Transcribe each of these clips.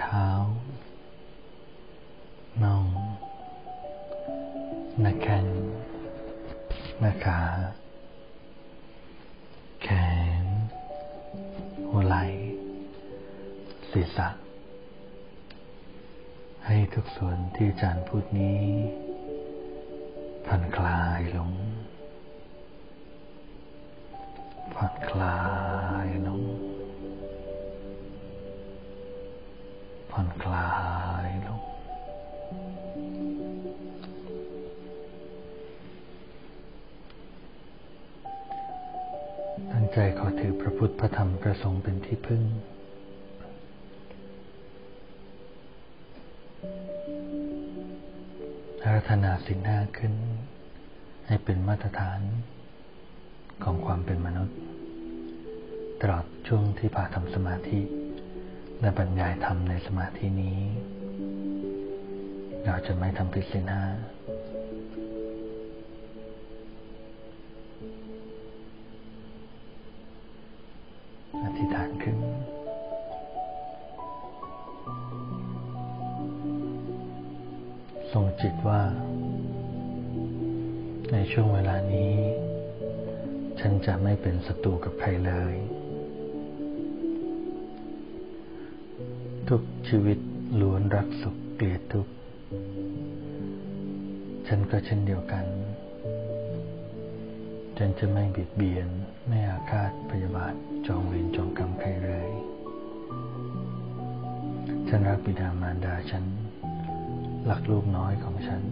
เท้าน่องหน้าแข้งหน้าขาแขน หัวไหล่ศีรษะ ให้ทุกส่วนที่อาจารย์พูดนี้ผ่อนคลายลงผ่อนคลายลง คลายลง ตั้งใจขอถือพระพุทธพระธรรมพระสงฆ์เป็นที่พึ่งพัฒนาสิ่งหน้าขึ้น ให้เป็นมาตรฐานของความเป็นมนุษย์ ตลอดช่วงที่พาทำสมาธิ และบรรยายธรรมในสมาธินี้ เราจะไม่ทำผิดสินห้าอธิษฐานขึ้น ทรงจิตว่า ในช่วงเวลานี้ ฉันจะไม่เป็นศัตรูกับใครเลย ชีวิตล้วนรักสุขเกลียดทุกข์ ฉันก็เช่นเดียวกัน ฉันจะไม่เบียดเบียน ไม่อาฆาตพยาบาทจองเวรจองกรรมใครเลย ฉันรักบิดามารดาฉันรักลูกน้อยของฉัน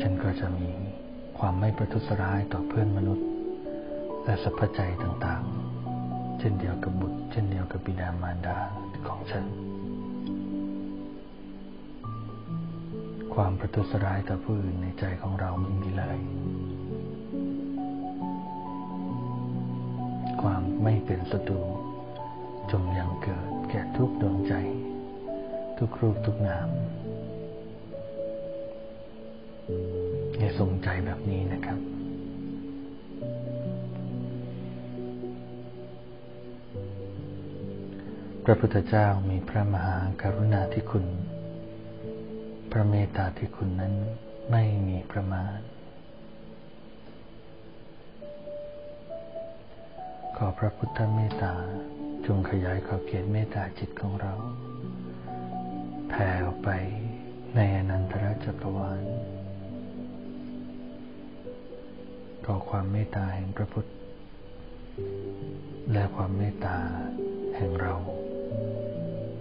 ฉันก็จะมีความไม่ประทุษร้ายต่อเพื่อนมนุษย์ และสรรพใจต่างๆ ช่นเดียวกับบุตร เช่นเดียวกับบิดามารดาของฉัน ความประทุษร้ายต่อผู้อื่นในใจของเราไม่มีเลย ความไม่เป็นศัตรูจงยังเกิดแก่ทุกดวงใจ ทุกรูปทุกนามให้ทรงใจแบบนี้นะครับ พระพุทธเจ้ามีพระมหากรุณาธิคุณ พระเมตตาธิคุณนั้นไม่มีประมาณ ขอพระพุทธเมตตาจงขยายขอบเขตเมตตาจิตของเรา แผ่ออกไปในอนันตรจักรวาลขอความเมตตาแห่งพระพุทธ และความเมตตาแห่งเรา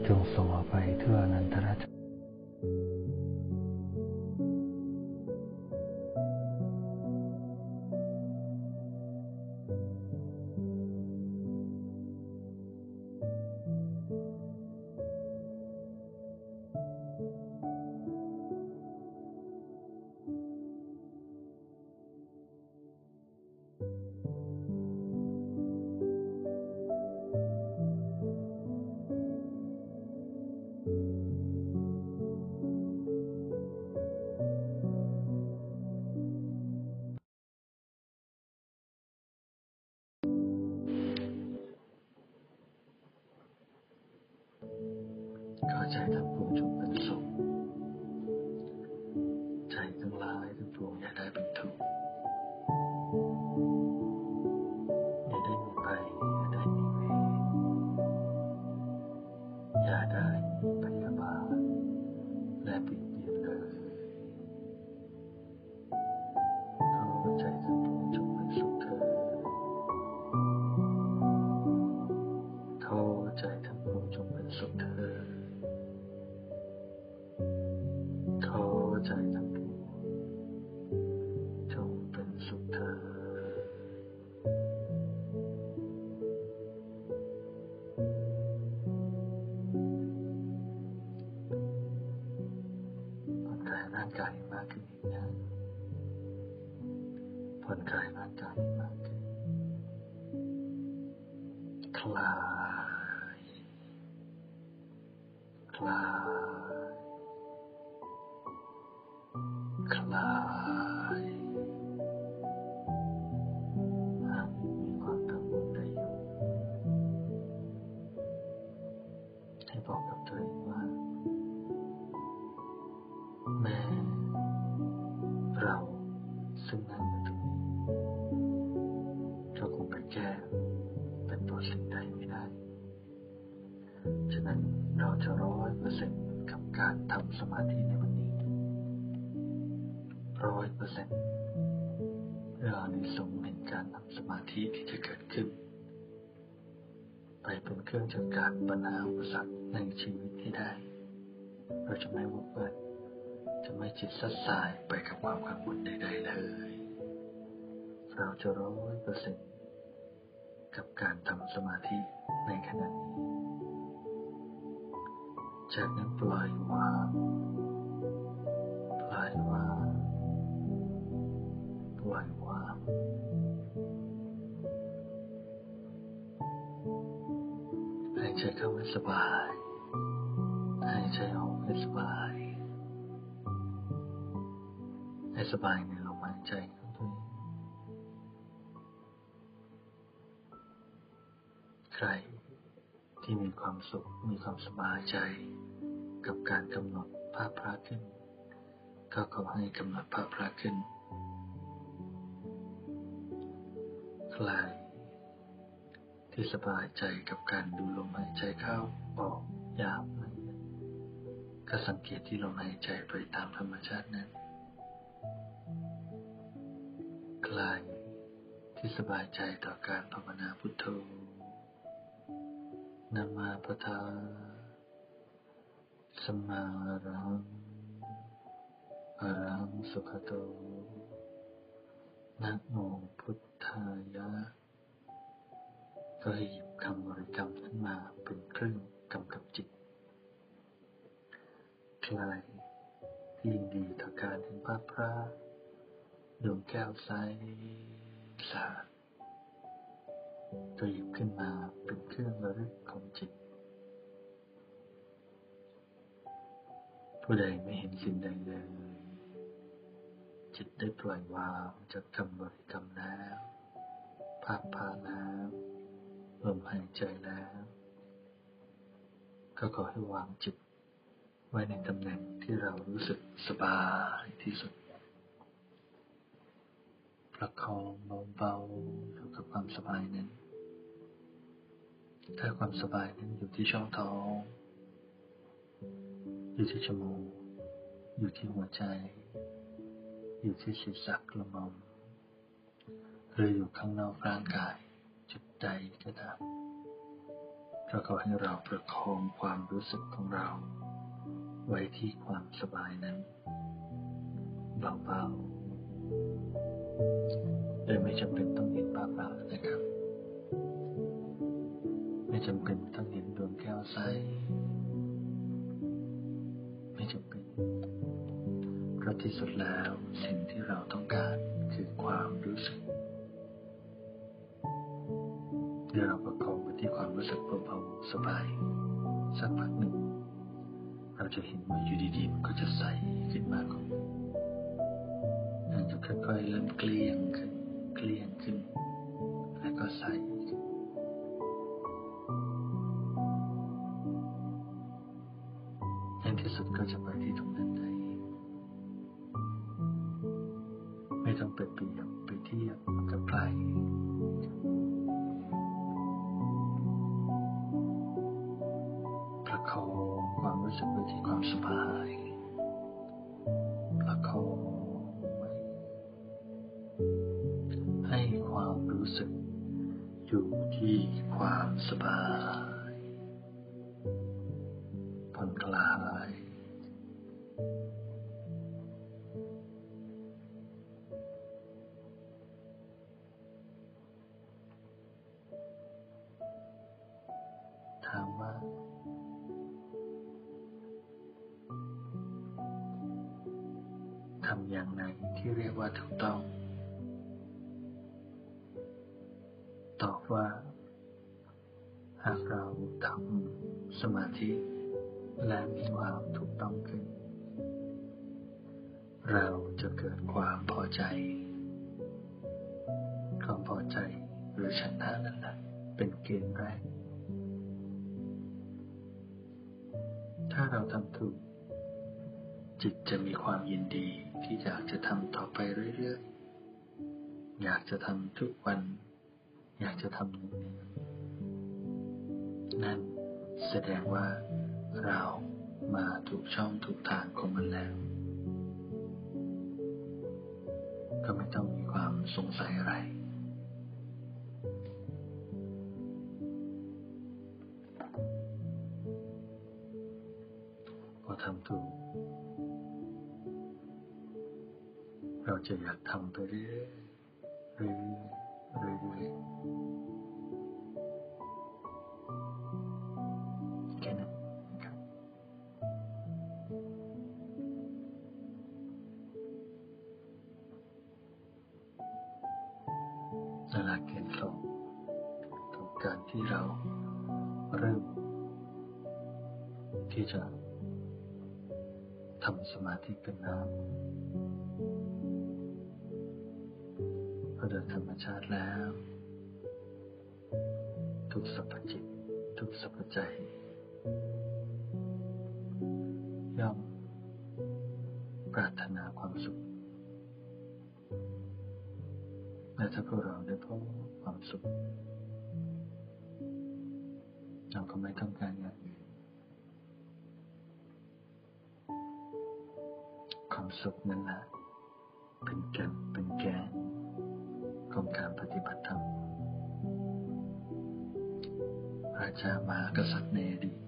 จงส่งออกไปทั่วอนันทราช รข อ ร้อยเปอร์เซ็นต์เพื่อในสงแห่งการทำสมาธิที่จะเกิดขึ้น ไปเป็นเครื่องจัดการปัญหาอุปสรรคในชีวิตที่ได้ เราจะไม่วุ่นวายจะไม่จิตสัดสายไปกับความกังวลใดๆเลย เราจะร้อยเปอร์เซ็นต์กับการทำสมาธิในขณะนี้จากนั้นปล่อยวางปล่อยวาง ปล่อยวาหายใจเข้าให้สบายหายใจออกให้สบายให้สบายในลมหายใจของตัวเองใครที่มีความสุขมีความสบายใจ กับการกำหนดภาพพระขึ้น ก็ขอให้กำหนดภาพพระขึ้น ใครที่สบายใจกับการดูลมหายใจเข้าออกหยาวละเอียดก็สังเกตที่ลมหายใจไปตามธรรมชาตินั้นใครที่สบายใจต่อการภาวนาพุทโธนามาปทาสมารังอรังสุขโตนะโมพุทธายะ ก็ให้หยิบคำบริกรรมนั้นมาเป็นเครื่องกำกับจิต ใครที่ยินดีต่อการเห็นภาพพระดวงแก้วใสสะอาดก็หยิบขึ้นมาเป็นเครื่องระลึกของจิต ผู้ใดไม่เห็นสิ่งใดเลยจิตได้ปล่อยวางจากคำบริกรรมแล้ว ภาพพานแล้วลมหายใจแล้ว ก็ขอให้วางจิต ไว้ในตำแหน่งที่เรารู้สึกสบายที่สุด ประคองเบาๆอยู่กับความสบายนั้น ถ้าความสบายนั้นอยู่ที่ช่องท้อง อยู่ที่จมูกอยู่ที่หัวใจ อยู่ที่ศีรษะกระหม่อม หรืออยู่ข้างนอกร่างกายจุดใดก็ตามก็ขอให้เราประคองความรู้สึกของเรา ไว้ที่ความสบายนั้นเบาๆโดยไม่จำเป็นต้องเห็นภาพเรานะครับ ไม่จำเป็นต้องเห็นดวงแก้วใสไม่จำเป็นเพราะที่สุดแล้วสิ่งที่เราต้องการคือความรู้สึก เมื่อเราประคองไปที่ความรู้สึกเบาๆสบายสักพักหนึ่ง เราจะเห็นว่าอยู่ดีๆมันก็จะใสขึ้นมาของมันจะค่อยๆเริ่มเกลี้ยงขึ้นเกลี้ยงขึ้น แล้วก็ใสามว่าทำอย่างไรที่เรียกว่าถูกต้อง ตอบว่า หากเราทำสมาธิ และมีความถูกต้องขึ้น เราจะเกิดความพอใจความพอใจหรือชนะนั่นแหละเป็นเกณฑ์แรกาเราทำถูก จิตจะมีความยินดีที่อยากจะทำต่อไปเรื่อยๆ อยากจะทำทุกวัน อยากจะทำนั่นแสดงว่าเรามาถูกช่องถูกทางของมันแล้ว ก็ไม่ต้องมีความสงสัยอะไร ทำถูก เราจะอยากทำไปเรื่อยเรื่อยเรื่อยำสมาธิเป็นน้ำเพราะโดยธรรมชาติแล้ว ทุกสรรพจิต ทุกสรรพใจ ย่อมปรารถนาความสุขและถ้าพวกเราได้พบความสุขเราก็ไม่ต้องการอย่างอื่น สุขนั่นแหละเป็นแก่นเป็นแกนของการปฏิบัติธรรมราชามากษัตริย์ในอดีต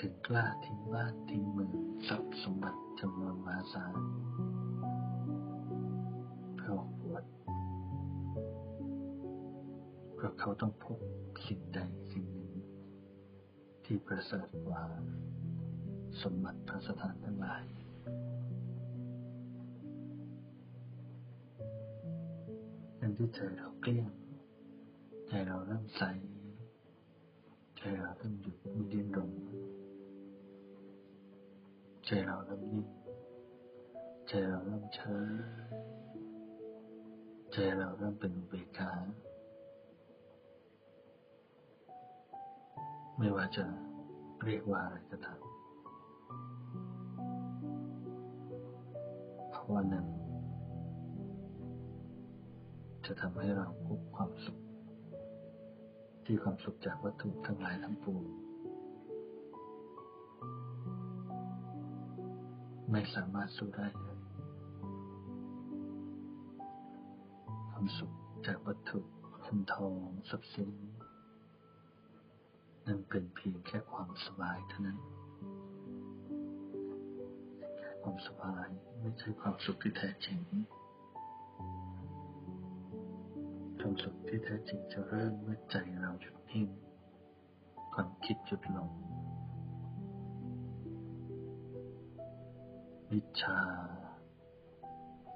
ถึงกล้าทิ้งบ้านทิ้งเมืองทรัพย์สมบัติจำนวนมหาศาลเพื่อออกบวชเพราะเขาต้องพบสิ่งใดสิ่งหนึ่ง ที่ประเสริฐกว่าสมบัติพระสถานทั้งหลาย ที่ใจเราเกลี้ยงใจเราเริ่มใสใจเราเริ่มหยุดไม่ดิ้นรนใจเราเริ่มนิ่งใจเราเริ่มเฉยใจเราเริ่มเป็นอุเบกขาไม่ว่าจะเรียกว่าอะไรก็ตามเพราะว่านั้น จะทำให้เราพบความสุข ที่ความสุขจากวัตถุทั้งหลายทั้งปวงไม่สามารถสู้ได้เลยความสุขจากวัตถุเงินทองทรัพย์สินนั่นเป็นเพียงแค่ความสบายเท่านั้นแค่ความสบายไม่ใช่ความสุขที่แท้จริง ที่แท้จริงจะเริ่มเมื่อใจเราหยุดนิ่ง ความคิดหยุดลง วิชา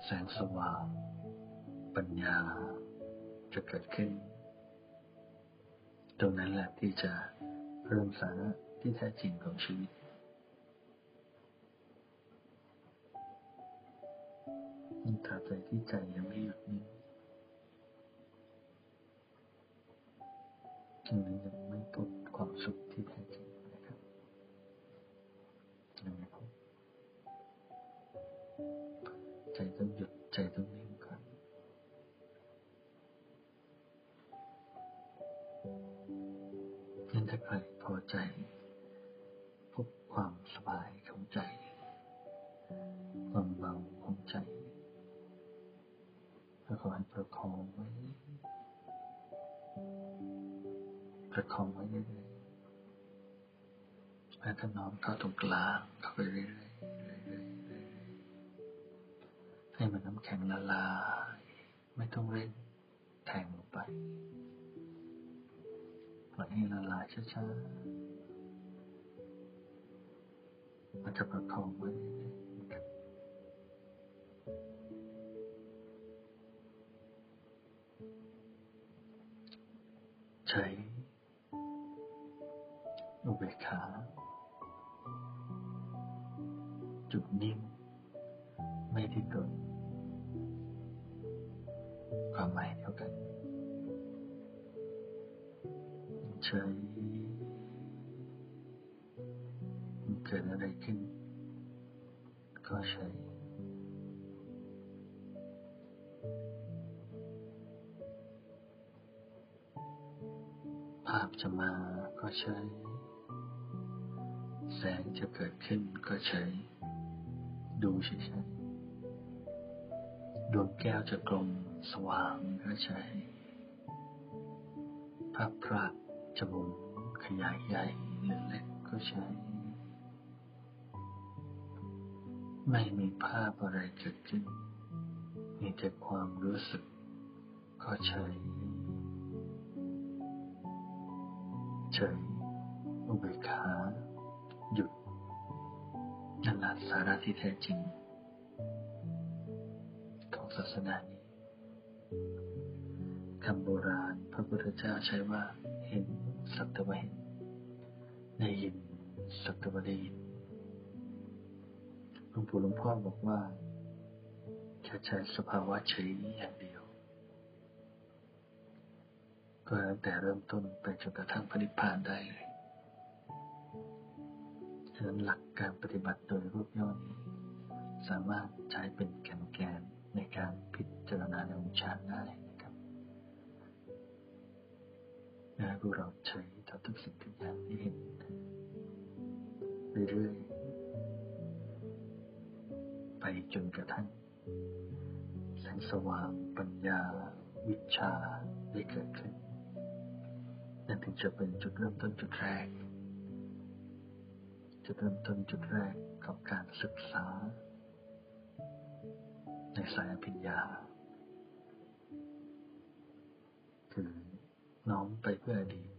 แสงสว่าง ปัญญา จะเกิดขึ้น ตรงนั้นแหละที่จะเริ่มสาระที่แท้จริงของชีวิตมันตราบใดที่ใจยังไม่หยุดนิ่ง จึงนั้นยังไม่พบความสุขที่แท้จริงนะครับยังไม่พบใจต้องหยุดใจต้องนิ่งก่อนนั่นถ้าใครพอใจ ๆแล้วก็น้อมเข้าตรงกลางเข้าไปเรื่อยๆเรื่อยๆให้มันน้ำแข็งละลาย ไม่ต้องเร่งแทงลงไปปล่อยให้ละลายช้าๆมันจะประคองไว้ใช้อุเบกขา จุดนิ่ง ไม่ที่เกิดความหมายเดียวกันใช้เกิดอะไรขึ้น ก็ใช้ภาพจะมาก็ใช้แสงจะเกิดขึ้นก็ใช้ ดูเฉยๆดวงแก้วจะกลมสว่างก็เฉยภาพพระจะมุนขยายใหญ่หรือเล็กก็เฉยไม่มีภาพอะไรเกิดขึ้น มีแต่ความรู้สึกก็เฉยเฉยอุเบกขา นั่นแหละสาระที่แท้จริง ของศาสนานี้คำโบราณพระพุทธเจ้าใช้ว่า เห็นสัตวเห็นได้ยินสัตวได้ยินหลวงปู่หลวงพ่อบอกว่าแค่ใช้สภาวะเฉยอย่างเดียว ก็ตั้งแต่เริ่มต้นไปจนกระทั่งปณิพานได้เลย นั้นหลักการปฏิบัติโดยรูปย่อนี้ สามารถใช้เป็นแกนแกนในการพิจารณาในองค์ฌานได้นะครับนะพวกเราใช้ต่อทุกสิ่งทุกอย่างที่เห็นเรื่อยๆไปจนกระทั่งแสงสว่างปัญญาวิชาได้เกิดขึ้นนั่นถึงจะเป็นจุดเริ่มต้นจุดแรก จุดเริ่มต้นจุดแรกของการศึกษา ในสายอภิญญา คือน้อมไปเพื่ออดีต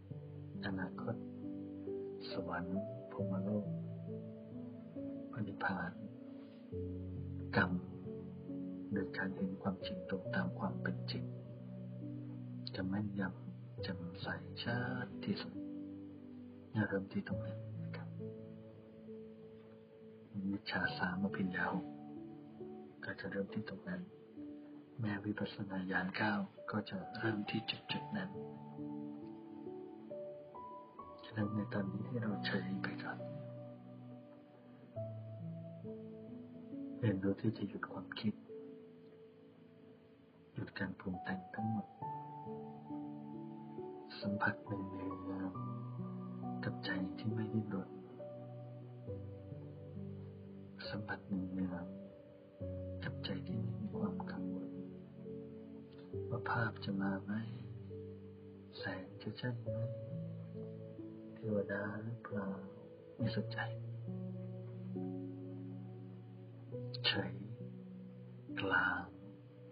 อนาคต สวรรค์พรมโลกพนิพพาน กรรม โดยการเห็นความจริงตรงตามความเป็นจริง จะแม่นยำจำใสชัดที่สุดเริ่มที่ตรงนั้น วิชาสามอภิญญาหกก็จะเริ่มที่ตรงนั้น แม้วิปัสสนาญาณเก้าก็จะเริ่มที่จุดจุดนั้นฉะนั้นในตอนนี้ให้เราเฉยไปก่อนเรียนรู้ที่จะหยุดความคิด หยุดการปรุงแต่งทั้งหมด สัมผัสหนึ่งเนืองกับใจที่ไม่ดิ้นรน ผัสหนึ่งเนืองกับใจที่ไม่มีความกังวลว่าภาพจะมาไหม แสงจะใช่ไหมเทวดาหรือเปล่าไม่สนใจเฉยกลาง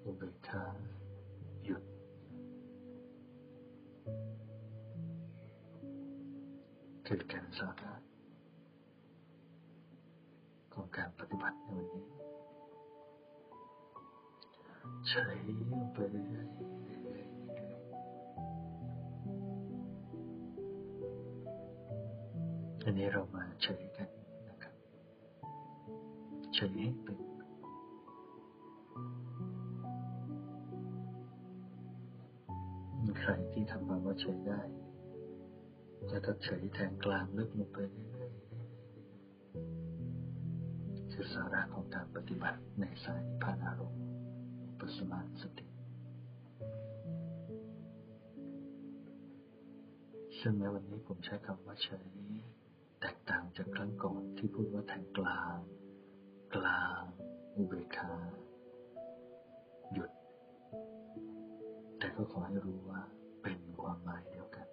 อุเบกขาหยุด คือการสาระของการป ฏิบัติในวันนี้เฉยไปเรื่อยๆอันนี้เรามาเฉยกันนะครับ เฉยให้เป็นใครที่ทำความว่าเฉยได้ จะต้องเฉยแทงกลางลึกลงไปเรื่อย คือสาระของการปฏิบัติในสายพานอารมณ์ปัสมาสติ ซึ่งในวันนี้ผมใช้คำว่าเฉยแตกต่างจากครั้งก่อนที่พูดว่าแทงกลาง กลาง อุเบกขาหยุด แต่ก็ขอให้รู้ว่าเป็นความหมายเดียวกัน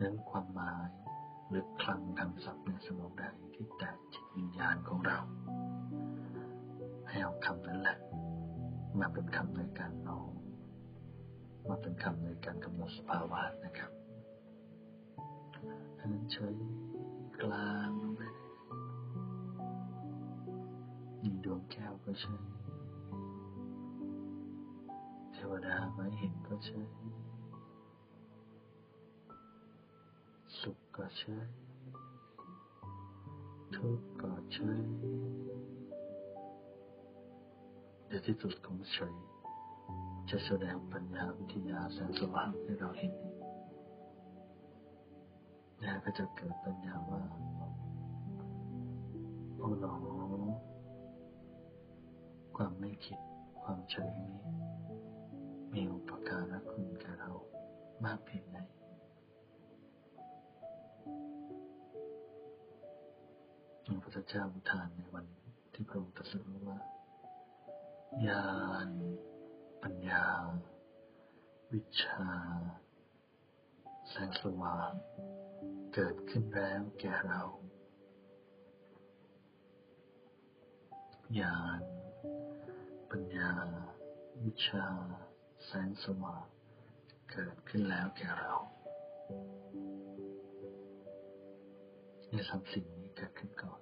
นั้นความหมาย หรือคลังทางศัพท์ในสมองใดที่แตกจิตวิญญาณของเรา ให้เอาคำนั้นแหละ มาเป็นคำในการน้อมมาเป็นคำในการกำหนดสภาวะนะครับอันนั้นเฉยกลางไปมีดวงแก้วก็ใช่เทวดาไม่เห็นก็ใช่ สุขก็ใช่ทุกข์ก็ใช่เดี๋ยวที่สุดของเฉยจะแสดงปัญญาวิทยาแสงสว่างให้เราเห็นแล้วก็จะเกิดปัญญาว่าโอ้หนอความไม่คิดความเฉยนี้มีอุปการะคุณแก่เรามากเพียงไหน พระพุทธเจ้าอุทานในวันที่พระองค์ตรัสรู้ว่าญาณปัญญา วิชา แสงสว่างเกิดขึ้นแล้วแก่เราญาณปัญญา วิชา แสงสว่างเกิดขึ้นแล้วแก่เราในสามสิ่ง เกิดขึ้นก่อน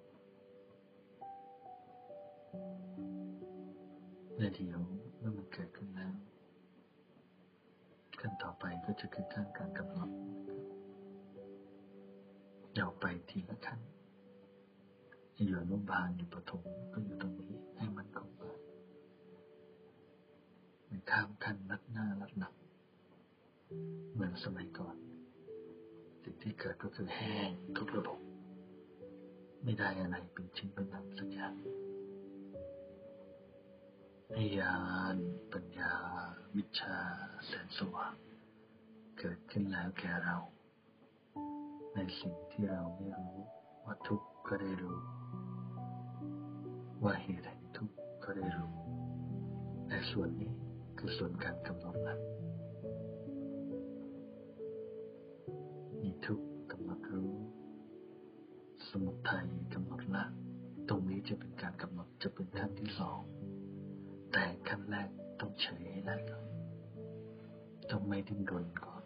และเดี๋ยวเมื่อมันเกิดขึ้นแล้วขั้นต่อไปก็จะคือขั้นการกำหนดเราไปทีละขั้นอยู่อนุบาลอยู่ประถมก็อยู่ตรงนี้ให้มันคงไปไม่ข้ามขั้นลัดหน้าลัดหลังเหมือนสมัยก่อน สิ่งที่เกิดก็คือแห้งทุกระบบ ไม่ได้อะไรเป็นชิ้นเป็นอันสักอย่างให้ญาณปัญญา วิชาแสนสว่างเกิดขึ้นแล้วแก่เรา ในสิ่งที่เราไม่รู้ว่าทุกข์ก็ได้รู้ ว่าเหตุแห่งทุกข์ก็ได้รู้แต่ส่วนนี้คือส่วนการกำหนดละมีทุกข์กำหนดรู้ สมุทัยกำหนดละตรงนี้จะเป็นการกำหนดจะเป็นขั้นที่สอง แต่ขั้นแรกต้องเฉยให้ได้ก่อนต้องไม่ดิ้นรนก่อน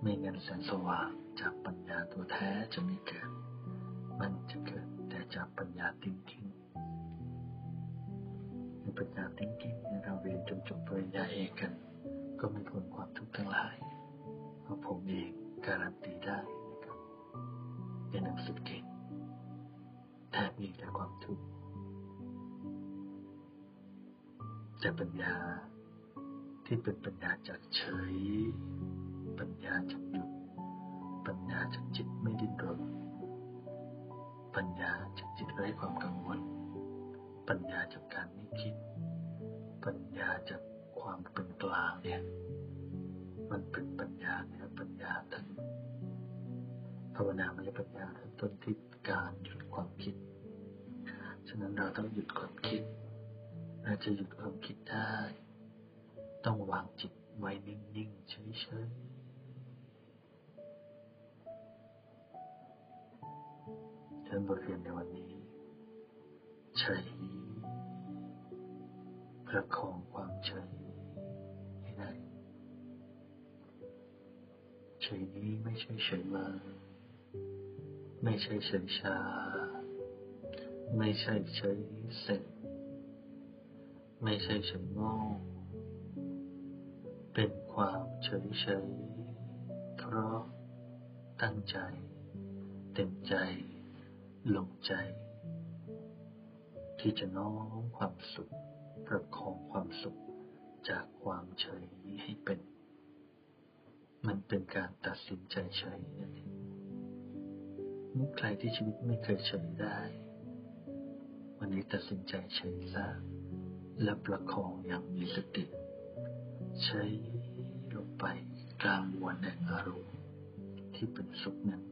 ไม่งั้นแสงสว่างจากปัญญาตัวแท้จะไม่เกิด มันจะเกิดแต่จากปัญญาติ้งทิ้งในปัญญาติ้งทิ้งเราเรียนจนจบปริญญาเอกกัน ก็ไม่พ้นความทุกข์ทั้งหลายเพราะผมเองการันตีได้นะครับในหนังสือเก่ง แทบมีแต่ความทุกข์แต่ปัญญาที่เป็นปัญญาจากเฉย ปัญญาจากหยุด ปัญญาจากจิตไม่ดิ้นรน ปัญญาจากจิตไร้ความกังวล ปัญญาจากการไม่คิด ปัญญาจากความเป็นกลางเนี่ย มันเป็นปัญญาเนี่ยปัญญาทั้งภาวนาไม่ใช่ปัญญาทั้งต้นที่การหยุด ความคิด ฉะนั้นเราต้องหยุดความคิด เราจะหยุดความคิดได้ ต้องวางจิตไว้นิ่งๆเฉยๆท่านบทเรียนในวันนี้เฉยประคองความเฉยให้ได้เฉยนี้ไม่ใช่เฉยมา ไม่ใช่เฉยชา ไม่ใช่เฉยเสร็จ ไม่ใช่เฉยโง่เป็นความเฉยเฉยเพราะตั้งใจ เต็มใจลงใจ ที่จะน้อมความสุขประคองความสุขจากความเฉยให้เป็น มันเป็นการตัดสินใจเฉยนั่นเอง ใครที่ชีวิตไม่เคยเฉยได้ วันนี้ตัดสินใจเฉยซะและประคองอย่างมีสติ ใช้ลงไปกลางวันแห่งอารมณ์ที่เป็นสุขนั้น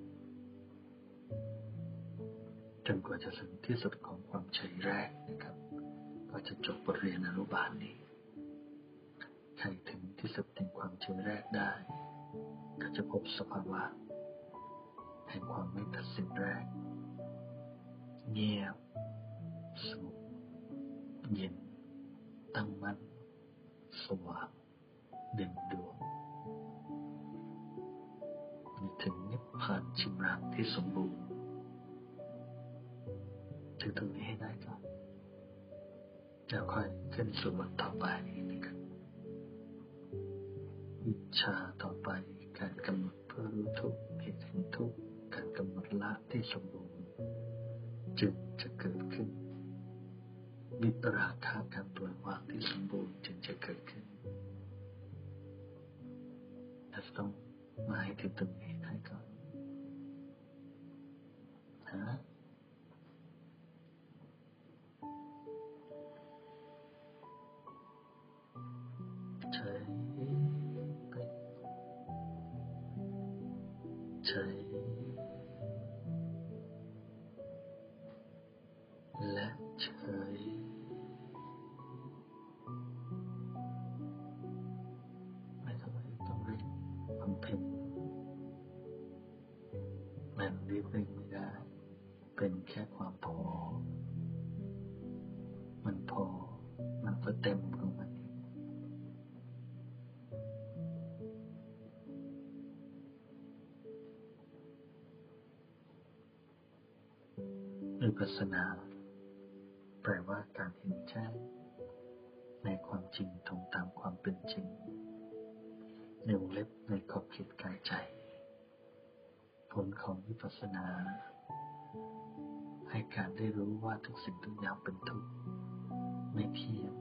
จนกว่าจะถึงที่สุดของความเฉยแรกนะครับ ก็จะจบบทเรียนอนุบาลนี้ ใครถึงที่สุดแห่งความเฉยแรกได้ ก็จะพบสภาวะ แห่งความไม่ตัดสินแรก เงียบสงบเย็น ตั้งมั่น สว่างเด่นดวงมีถึงนิพพานชิมรังที่สมบูรณ์ถึงตรงนี้ให้ได้ก่อนแล้วค่อยขึ้นสู่บทต่อไปนะครับวิชา สมบูรณ์ จึงจะเกิดขึ้นมิตราคาการปล่อยวางที่สมบูรณ์จึงจะเกิดขึ้นเราต้องมาให้ถึงตรงนี้น ปัสสนา แปลว่าการเห็นแจ้งในความจริงตรงตามความเป็นจริง ในวงเล็บในขอบเขตกายใจ ผลของวิปัสสนา ให้การได้รู้ว่าทุกสิ่งทุกอย่างเป็นทุกข์ไม่เที่ยง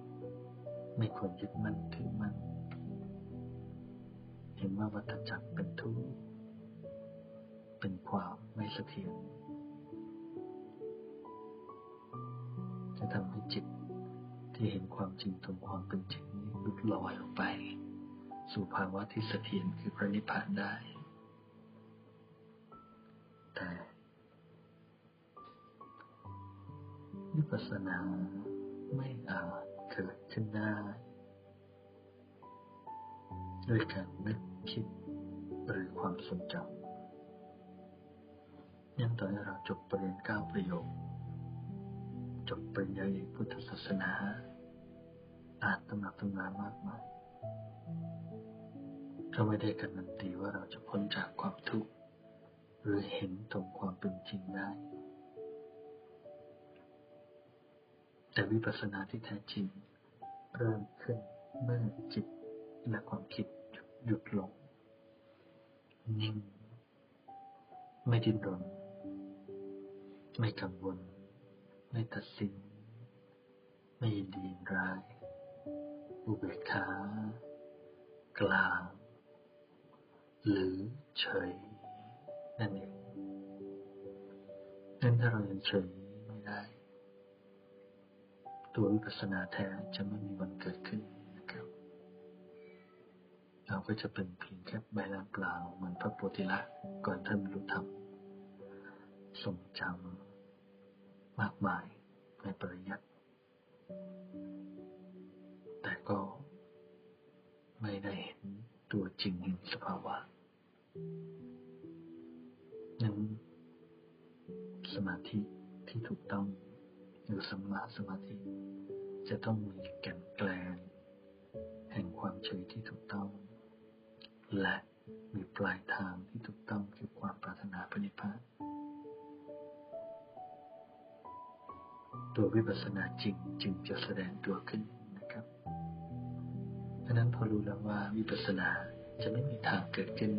ไม่ควรยึดมั่นถือมั่นเห็นว่าวัฏจักรเป็นทุกข์เป็นความไม่เสถียร ทำให้จิต ที่เห็นความจริงตรงความเป็นจริงนี้หลุดลอยออกไป สู่ภาวะที่เสถียรคือพระนิพพานได้ แต่วิปัสสนาไม่อาจเกิดขึ้นได้ด้วยการนึกคิดหรือความทรงจำยังต่อให้เราจบปรริญญาเก้าประโยค จบปริญญาเอกพุทธศาสนา อ่านตำนักตำนานมากมายก็ไม่ได้การันตีว่าเราจะพ้นจากความทุกข์หรือเห็นตรงความเป็นจริงได้ แต่วิปัสสนาที่แท้จริง เริ่มขึ้นเมื่อจิตและความคิดหยุดลง นิ่ง ไม่ดิ้นรน ไม่กังวล ไม่ตัดสิน ไม่ยินดีร้าย อุเบกขา กลาง หรือเฉย นั่นเองนั้นถ้าเรายังเฉยไม่ได้ ตัววิปัสสนาแท้จะไม่มีวันเกิดขึ้นนะครับ เราก็จะเป็นเพียงแค่ใบลานเปล่าเหมือนพระโพธิละก่อนท่านรู้ธรรมทรงจำ มากมายในปริยัติแต่ก็ไม่ได้เห็นตัวจริงแห่งสภาวะนั้นสมาธิที่ถูกต้องหรือสมาสมาธิ จะต้องมีแก่นแกลงแห่งความเฉยที่ถูกต้อง และมีปลายทางที่ ตัววิปัสสนาจริงจึงจะแสดงตัวขึ้นนะครับดังนั้นพอรู้แล้วว่าวิปัสสนาจะไม่มีทางเกิดขึ้น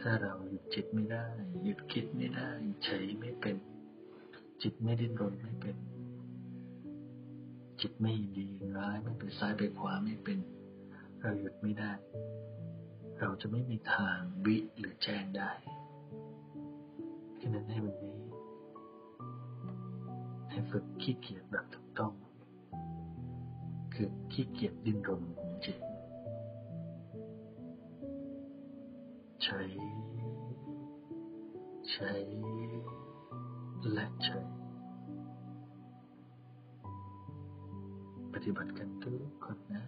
ถ้าเราหยุดจิตไม่ได้ หยุดคิดไม่ได้เฉยไม่เป็น จิตไม่ดิ้นรนไม่เป็น จิตไม่ดีร้ายไม่เป็นซ้ายไปขวาไม่เป็น เราหยุดไม่ได้ เราจะไม่มีทางวิหรือแจ้งได้ฉะนั้นให้วันนี้ ให้ฝึกขี้เกียจแบบถูกต้อง คือขี้เกียจดิ้นรนจิต ใช้ ใช้ และใช้ ปฏิบัติกันทุกคนนะ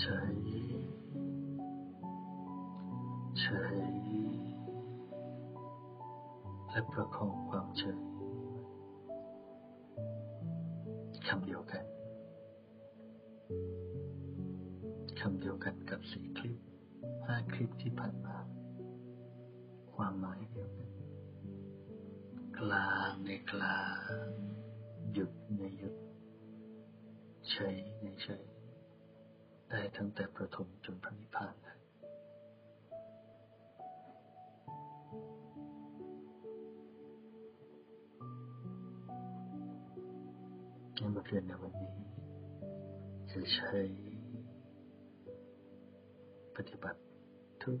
ใช้ และประคองความเฉยคำเดียวกันคำเดียวกันกับสี่คลิปห้าคลิปที่ผ่านมา ความหมายเดียวกัน กลางในกลาง หยุดในหยุด เฉยในเฉยได้ทั้งแต่ประถมจนพระนิพพาน เลยบทเรียนในวันนี้จะใช้ปฏิบัติทุก